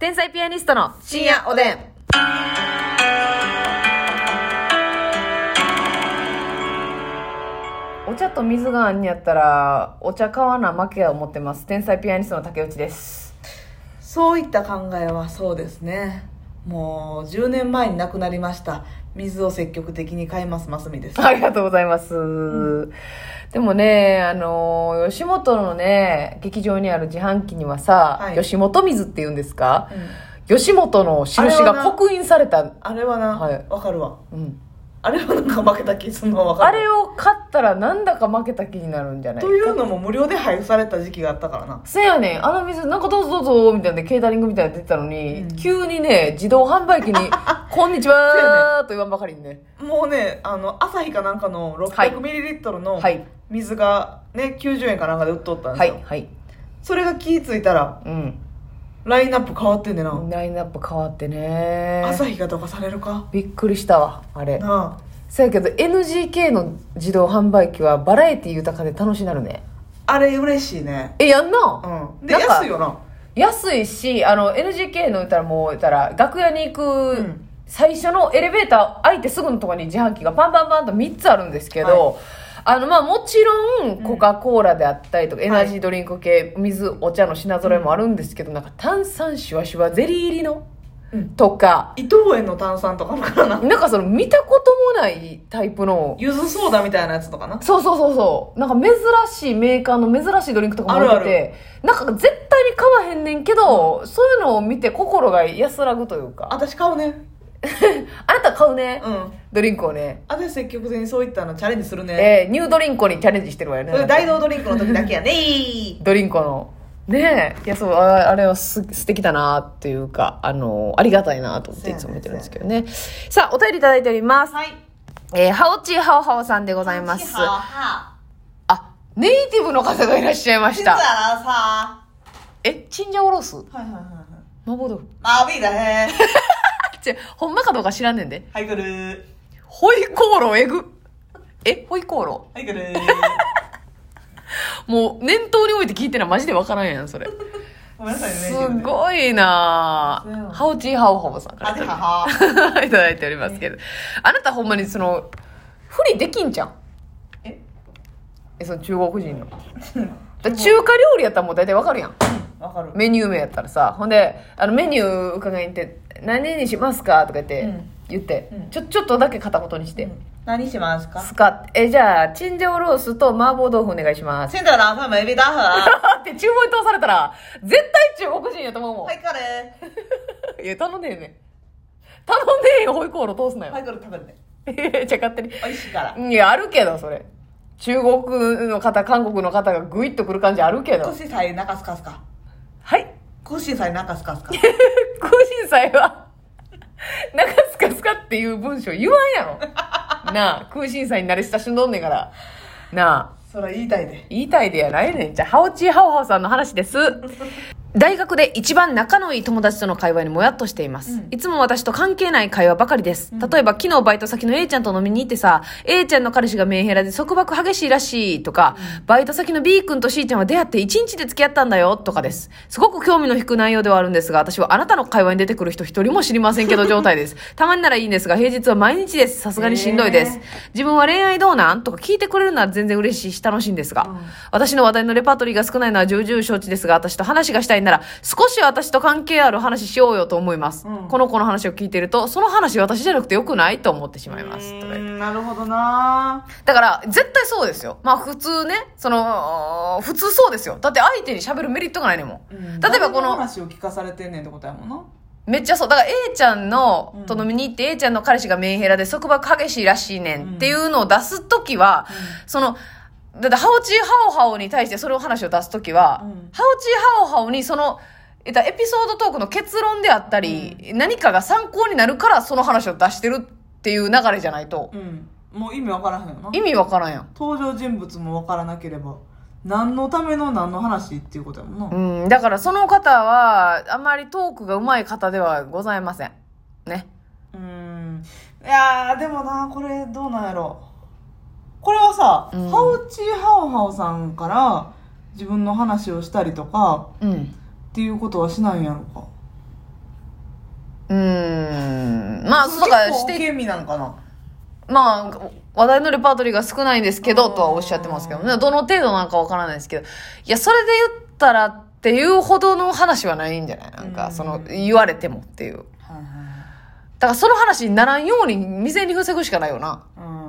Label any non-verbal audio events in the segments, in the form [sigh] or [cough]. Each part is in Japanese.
天才ピアニストの深夜おでん。お茶と水があんにやったら、お茶買わな負けや思ってます。天才ピアニストの竹内です。そういった考えはそうですねもう10年前に亡くなりました水を積極的に買いますますみです。[laughs] ありがとうございます。でもね、あの、吉本のね、劇場にある自販機にはさ、はい。吉本水って言うんですか、うん。吉本の印が刻印された、あれはなわ、はい。かるわ。うん、あれはなんか負けた気するのわかる。あれを買ったらなんだか負けた気になるんじゃないというのも無料で配布された時期があったからな。せやねん、あの水、なんかどうぞどうぞ、みたいなケータリングみたいなの出てたのに、うん。急にね、自動販売機に、[laughs] こんにちはーと言わんばかりにね。もうねあの朝日かなんかのはい。600ml のはい。水がね90円かなんかで売っとったんですよ、はい、はい。それが気ぃ付いたらうん。ラインナップ変わってんねんな、ラインナップ変わってね。朝日がとかされるか？びっくりしたわ、あれ。なそやけど NGK の自動販売機はバラエティ豊かで楽しなるね。ああれ嬉しいね。え、やんな、うん。でなんか安いよな。安いし、あの、NGK の言ったらもう、言ったら、楽屋に行く、ん。最初のエレベーター開いてすぐのところに自販機がパンパンパンと3つあるんですけど、あの、まあもちろん、コカ・コーラであったりとか、エナジードリンク系、水、お茶の品揃えもあるんですけど、なんか炭酸シュワシュワゼリー入りの、うん。とか、伊藤園の炭酸とかあるからな？なんかその見たこともないタイプの、ゆずソーダみたいなやつとかな？そうそうそうそう。なんか珍しいメーカーの珍しいドリンクとかも置いてて、なんか絶対に買わへんねんけど、そういうのを見て心が安らぐというか。私買うねあなた買うね、うんドリンクをね。私積極的にそういったのチャレンジするねえー、ニュードリンクにチャレンジしてるわよね。大道ドリンクの時だけやね [laughs] ドリンクの。ねえ。いや、そう、ああれはす素敵だなっていうか、あの、ありがたいなと思っていつも見てるんですけどね。さあ、お便りいただいております。はいえー、ハオチーハオハオさんでございます。あ、ネイティブの方がいらっしゃいました。さえ、チンジャオロース？はいはいはいはい麻婆豆腐マビーだへちょほんまかどうか知らんねんで。はいくるーホイコーローえぐ。え、ホイコーロはいくるーー [laughs] もう念頭に置いて聞いてるのはマジでわからんやん、それ。ごめんなさいねすごいな。ハオチーハオハオさんからいただいておりますけど。あなたほんまにその、不利できんじゃん。え？え、その中国人の。[laughs] だ中華料理やったらもう大体わかるやん。わかるメニュー名やったらさ。ほんで、あのメニュー伺いに行って、何にしますかとか言って、うん言って、うんちょ、ちょっとだけ片言にして。うん何しますか？スカえ、じゃあ、チンジャオロースと麻婆豆腐お願いします。现在拿饭没被打呵って注文通されたら、絶対中国人やと思うもん。はいかれ [laughs] いや、頼んでへんねん。頼んでへんよ、ホイコーロー通すなよは。いこれ食べるねいや [laughs] じゃあ勝手に。美味しいからいや、あるけど、それ。中国の方、韓国の方がグイッとくる感じあるけど。空心菜中すかすかはい。空心菜中すかすか空心菜は、[laughs] 中スカスカっていう文章言わんやろ。[laughs] なあ、空心菜に慣れ親しんどんねんから。なあ。それ言いたいで言いたいでやないねん。じゃあ、ハオチーハオハオさんの話です。大学で一番仲のいい友達との会話にもやっとしています。うんいつも私と関係ない会話ばかりです。例えば、昨日バイト先の A ちゃんと飲みに行ってさ、A ちゃんの彼氏がメンヘラで束縛激しいらしいとか、バイト先の B 君と C ちゃんは出会って1日で付き合ったんだよとかです。すごく興味の引く内容ではあるんですが、私はあなたの会話に出てくる人一人も知りませんけど状態です。たまにならいいんですが、平日は毎日です。さすがにしんどいです。へー自分は恋愛どうなんとか聞いてくれるのは全然嬉しいし楽しいんですが、うん私の話題のレパートリーが少ないのは重々承知ですが、私と話がしたいなら、少し私と関係ある話しようよと思います。うんこの子の話を聞いていると、その話私じゃなくてよくない？と思ってしまいます。うとかなるほどなだから、絶対そうですよ。まあ普通ね、その、普通そうですよ。だって相手に喋るメリットがないねんもん。例えばこ誰の、話を聞かされてんねんってことやもんなめっちゃそう。だから A ちゃんのうん、と飲みに行って A ちゃんの彼氏がメンヘラで束縛激しいらしいねんっていうのを出すときは、その、だってハオチーハオハオに対してそれを話を出すときは、うん。ハオチーハオハオにその、えっとエピソードトークの結論であったり、何かが参考になるからその話を出してるっていう流れじゃないと、うん。もう意味わからへんよな。意味わからんやん。登場人物もわからなければ何のための何の話っていうことやもんな、うん、だからその方は、あまりトークが上手い方ではございません。ね。うん。いやーでもなこれどうなんやろこれはさ、うんハオチーハオハオさんから自分の話をしたりとかうん。っていうことはしないんやろかうーん。まあ、そうだからして、なんかなまあ、話題のレパートリーが少ないんですけど、うんとはおっしゃってますけどね。どの程度なのかわからないですけど。いや、それで言ったらっていうほどの話はないんじゃない？なんか、うんその、言われてもっていう。だからその話にならんように未然に防ぐしかないよな。うん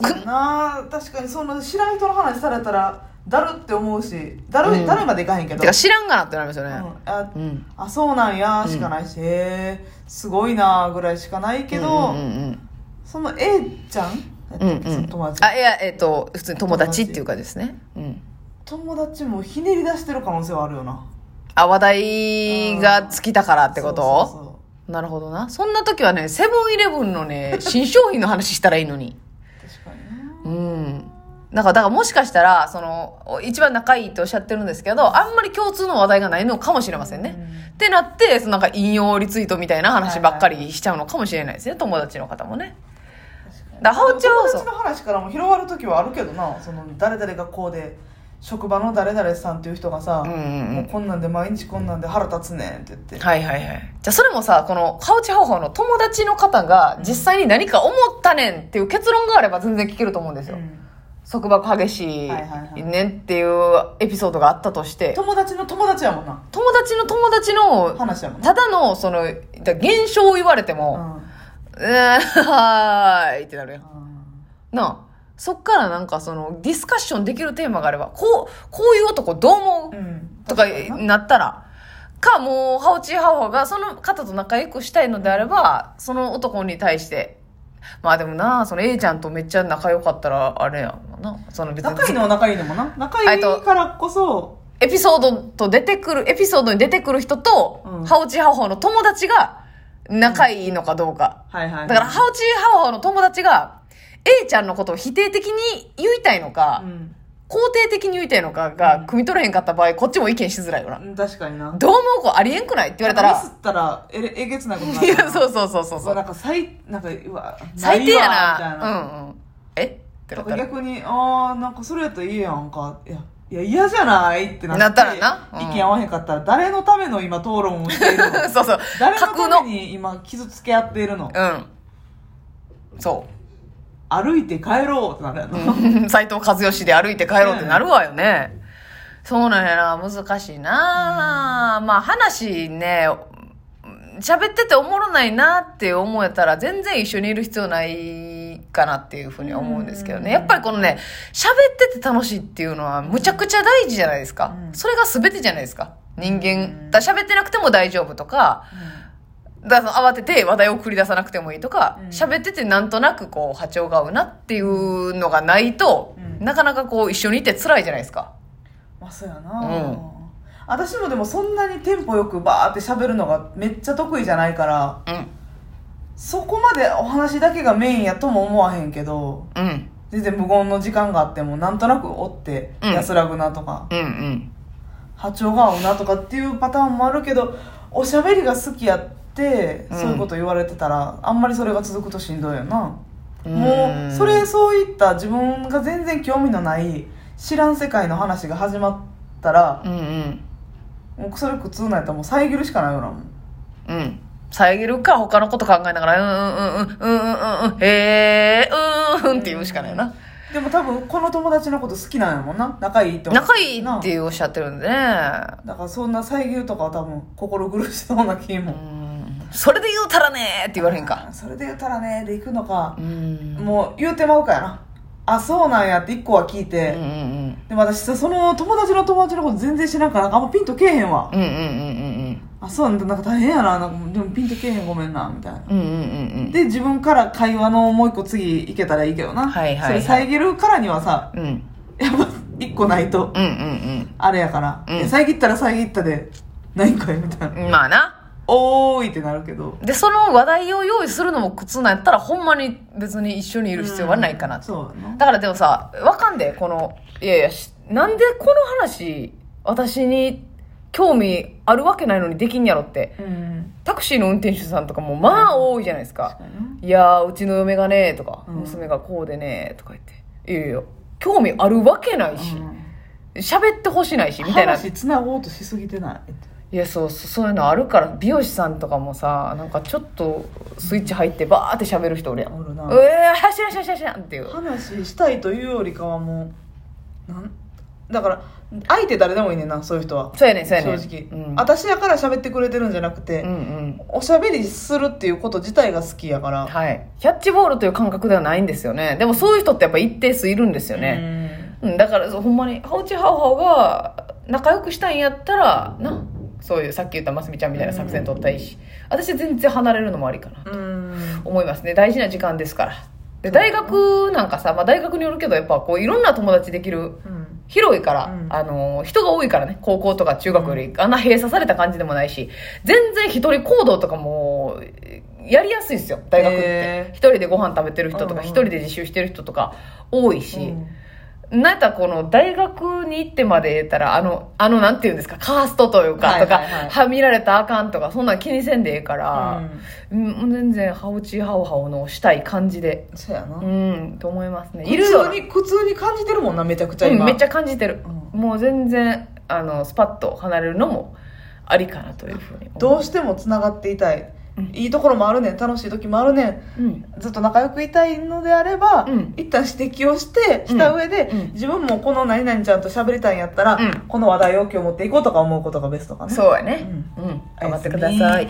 そな確かにその知らん人の話されたらだるって思うしだる、うんだるまでいかへんけどてか知らんがなってなりますよね。うんあうん。あそうなんやしかないし、へえすごいなぐらいしかないけど、うんうんうんその A ちゃん？うん。うんそのうん。友達あ、いや、えっ、と、普通に友達っていうかですね。うん。友達もひねり出してる可能性はあるよなあ、話題が尽きたからってこと？そうそうそなるほどな。そんな時はね、セブンイレブンのね、新商品の話したらいいのに。なうん。だから、だからもしかしたら、その、一番仲いいっておっしゃってるんですけど、あんまり共通の話題がないのかもしれませんね。ってなって、そのなんか引用リツイートみたいな話ばっかりしちゃうのかもしれないですね、友達の方もね。だから、ハウチはそう友達の話からも広がる時はあるけどなその誰々がこうで職場の誰々さんっていう人がさ、うんうんうんもうこんなんで毎日こんなんで腹立つねんって言って、はいはいはい。じゃあそれもさ、この、ハウチハウハウの友達の方が実際に何か思ったねんっていう結論があれば全然聞けると思うんですよ。うん束縛激しいねんっていうエピソードがあったとして、友達の友達やもんな。友達の友達の、話やもんな。ただの、その、だ現象を言われてうん。も、うーん、はーいってなるやん。うん。なあ。そっからなんかその、ディスカッションできるテーマがあれば、こう、こういう男どう思う、うん。とかな。なったら、か、もう、ハオチーハオハがその方と仲良くしたいのであれば、その男に対して、まあでもな、その A ちゃんとめっちゃ仲良かったら、あれやんな。その別に。仲いいのは仲いいのもな。仲いいからこそ。エピソードと出てくる、エピソードに出てくる人と、うん。ハオチーハオハオの友達が仲いいのかどうか。はいはいだから、ハオチーハオハオの友達が、A ちゃんのことを否定的に言いたいのか、うん肯定的に言いたいのかが、汲み取れへんかった場合、こっちも意見しづらいよな。うん確かになどう思うこうありえんくないって言われたらミ、スったらえれえげつないことになるいや、そうそうそうそうそうなんか最なんかうわ最低やなみたいな。うんうん。え？ってなったら。逆にああなんかそれやったらいいやんかいやいや嫌じゃないってなってなったらなうん意見合わへんかったら誰のための今討論をしているの？[laughs] そうそう。誰の。ために今傷つけ合っているの？うん。そ歩いて帰ろうってなるやろ、う。斎藤和義で歩いて帰ろうってなるわよね。そうなんやな。難しいな。まあ話ね、喋ってておもろないなって思えたら全然一緒にいる必要ないかなっていうふうには思うんですけどね。やっぱりこのね、喋ってて楽しいっていうのはむちゃくちゃ大事じゃないですか。うんそれが全てじゃないですか。人間、喋ってなくても大丈夫とか、だ慌てて話題を繰り出さなくてもいいとかうん喋、っててなんとなくこう波長が合うなっていうのがないと、うんなかなかこう一緒にいて辛いじゃないですか。まあそうやな、うん私もでもそんなにテンポよくバーって喋るのがめっちゃ得意じゃないからうん。そこまでお話だけがメインやとも思わへんけどうん。全然無言の時間があってもなんとなくおってうん安らぐなとか、うんうん。波長が合うなとかっていうパターンもあるけどおしゃべりが好きやって、うんそういうこと言われてたらあんまりそれが続くとしんどいよな、うんもうそれそういった自分が全然興味のない知らん世界の話が始まったらうんうん。もうそれ苦痛なんやったらもう遮るしかないよなうん。遮るか他のこと考えながら、うんうんうんうんうんうんうん、へえ、うんうんって言うしかないよな。でも多分この友達のこと好きなんやもんな仲いいって仲いいなっていうおっしゃってるんでね。だからそんな遮るとかは多分心苦しそうな気も、うん。それで言うたらねーって言われへんか。それで言ったらねで行くのかう、ん。もう言うてまうかやなあそうなんやって一個は聞いて、うんうんうん。でも私さその友達の友達のこと全然知らんからあんまピンとけえへんわ、うんうんうんうんあそうなんだなんか大変やななんかでもピンとけえへんごめんなみたいなうん。うんうんうんうん。で自分から会話のもう一個次行けたらいいけどな、はいはいはいそれ遮るからにはさうん。やっぱ一個ないとうんうんあれやから、うん遮ったら遮ったでないんかいみたいなうん。まあな。おーいってなるけど。で、その話題を用意するのも苦痛なんやったら、ほんまに別に一緒にいる必要はないかなうんそうやな。だからでもさ、わかんで、この、いやいや、しなんでこの話、私に興味あるわけないのにできんやろって。うん。タクシーの運転手さんとかもまあ多いじゃないですか。確。かいやー、うちの嫁がね、とか、うん。娘がこうでね、とか言って。いやいや、興味あるわけないし、喋ってほしないし、みたいな。話つなごうとしすぎてないいやそうそういうのあるから美容師さんとかもさなんかちょっとスイッチ入ってバーって喋る人おるやんおるな。うえー、はしらしらしらしらっていう。話したいというよりかはもうなんだから相手誰でもいいねんなそういう人は。そうやねんそうやねん。正直、うん、私やから喋ってくれてるんじゃなくて、うんうん。おしゃべりするっていうこと自体が好きやから。はい。キャッチボールという感覚ではないんですよね。でもそういう人ってやっぱ一定数いるんですよね、うん、だからそうほんまにハオチハオハオが仲良くしたいんやったらなそういうさっき言ったますみちゃんみたいな作戦取ったらいいし、私は全然離れるのもありかなとうん。思いますね。大事な時間ですから。で大学なんかさ、まあ、大学によるけどやっぱこういろんな友達できるうん。広いから、うん。あの人が多いからね。高校とか中学よりあんな閉鎖された感じでもないし全然一人行動とかもやりやすいですよ。大学って。一人でご飯食べてる人とか一人で自習してる人とか多いし、うんなんやったらこの大学に行ってまで言ったら、あの、あの、なんて言うんですか、カーストというか、とか、はいはい。はいはみられたらあかんとか、そんなん気にせんでええから、うん。全然、ハオチハオハオのしたい感じで、そうやな、うん、と思いますね。い普るに苦痛に感じてるもんなめちゃくちゃ今、うん、めっちゃ感じてる。うもう全然、あの、スパッと離れるのもありかなというふうに思どうしてもつながっていたい、うんいいところもあるねん楽しい時もあるねんうん。ずっと仲良くいたいのであれば、うん一旦指摘をしてした上で、うん自分もこの何々ちゃんと喋りたいんやったら、うんこの話題を今日持っていこうとか思うことがベストかなそうやね。ううん。お頑張ってください。